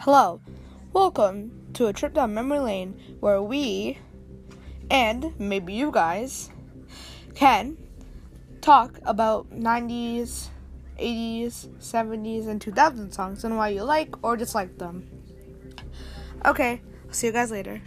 Hello, welcome to a trip down memory lane where we and maybe you guys can talk about 90s, 80s, 70s, and 2000 songs and why you like or dislike them. Okay, I'll see you guys later.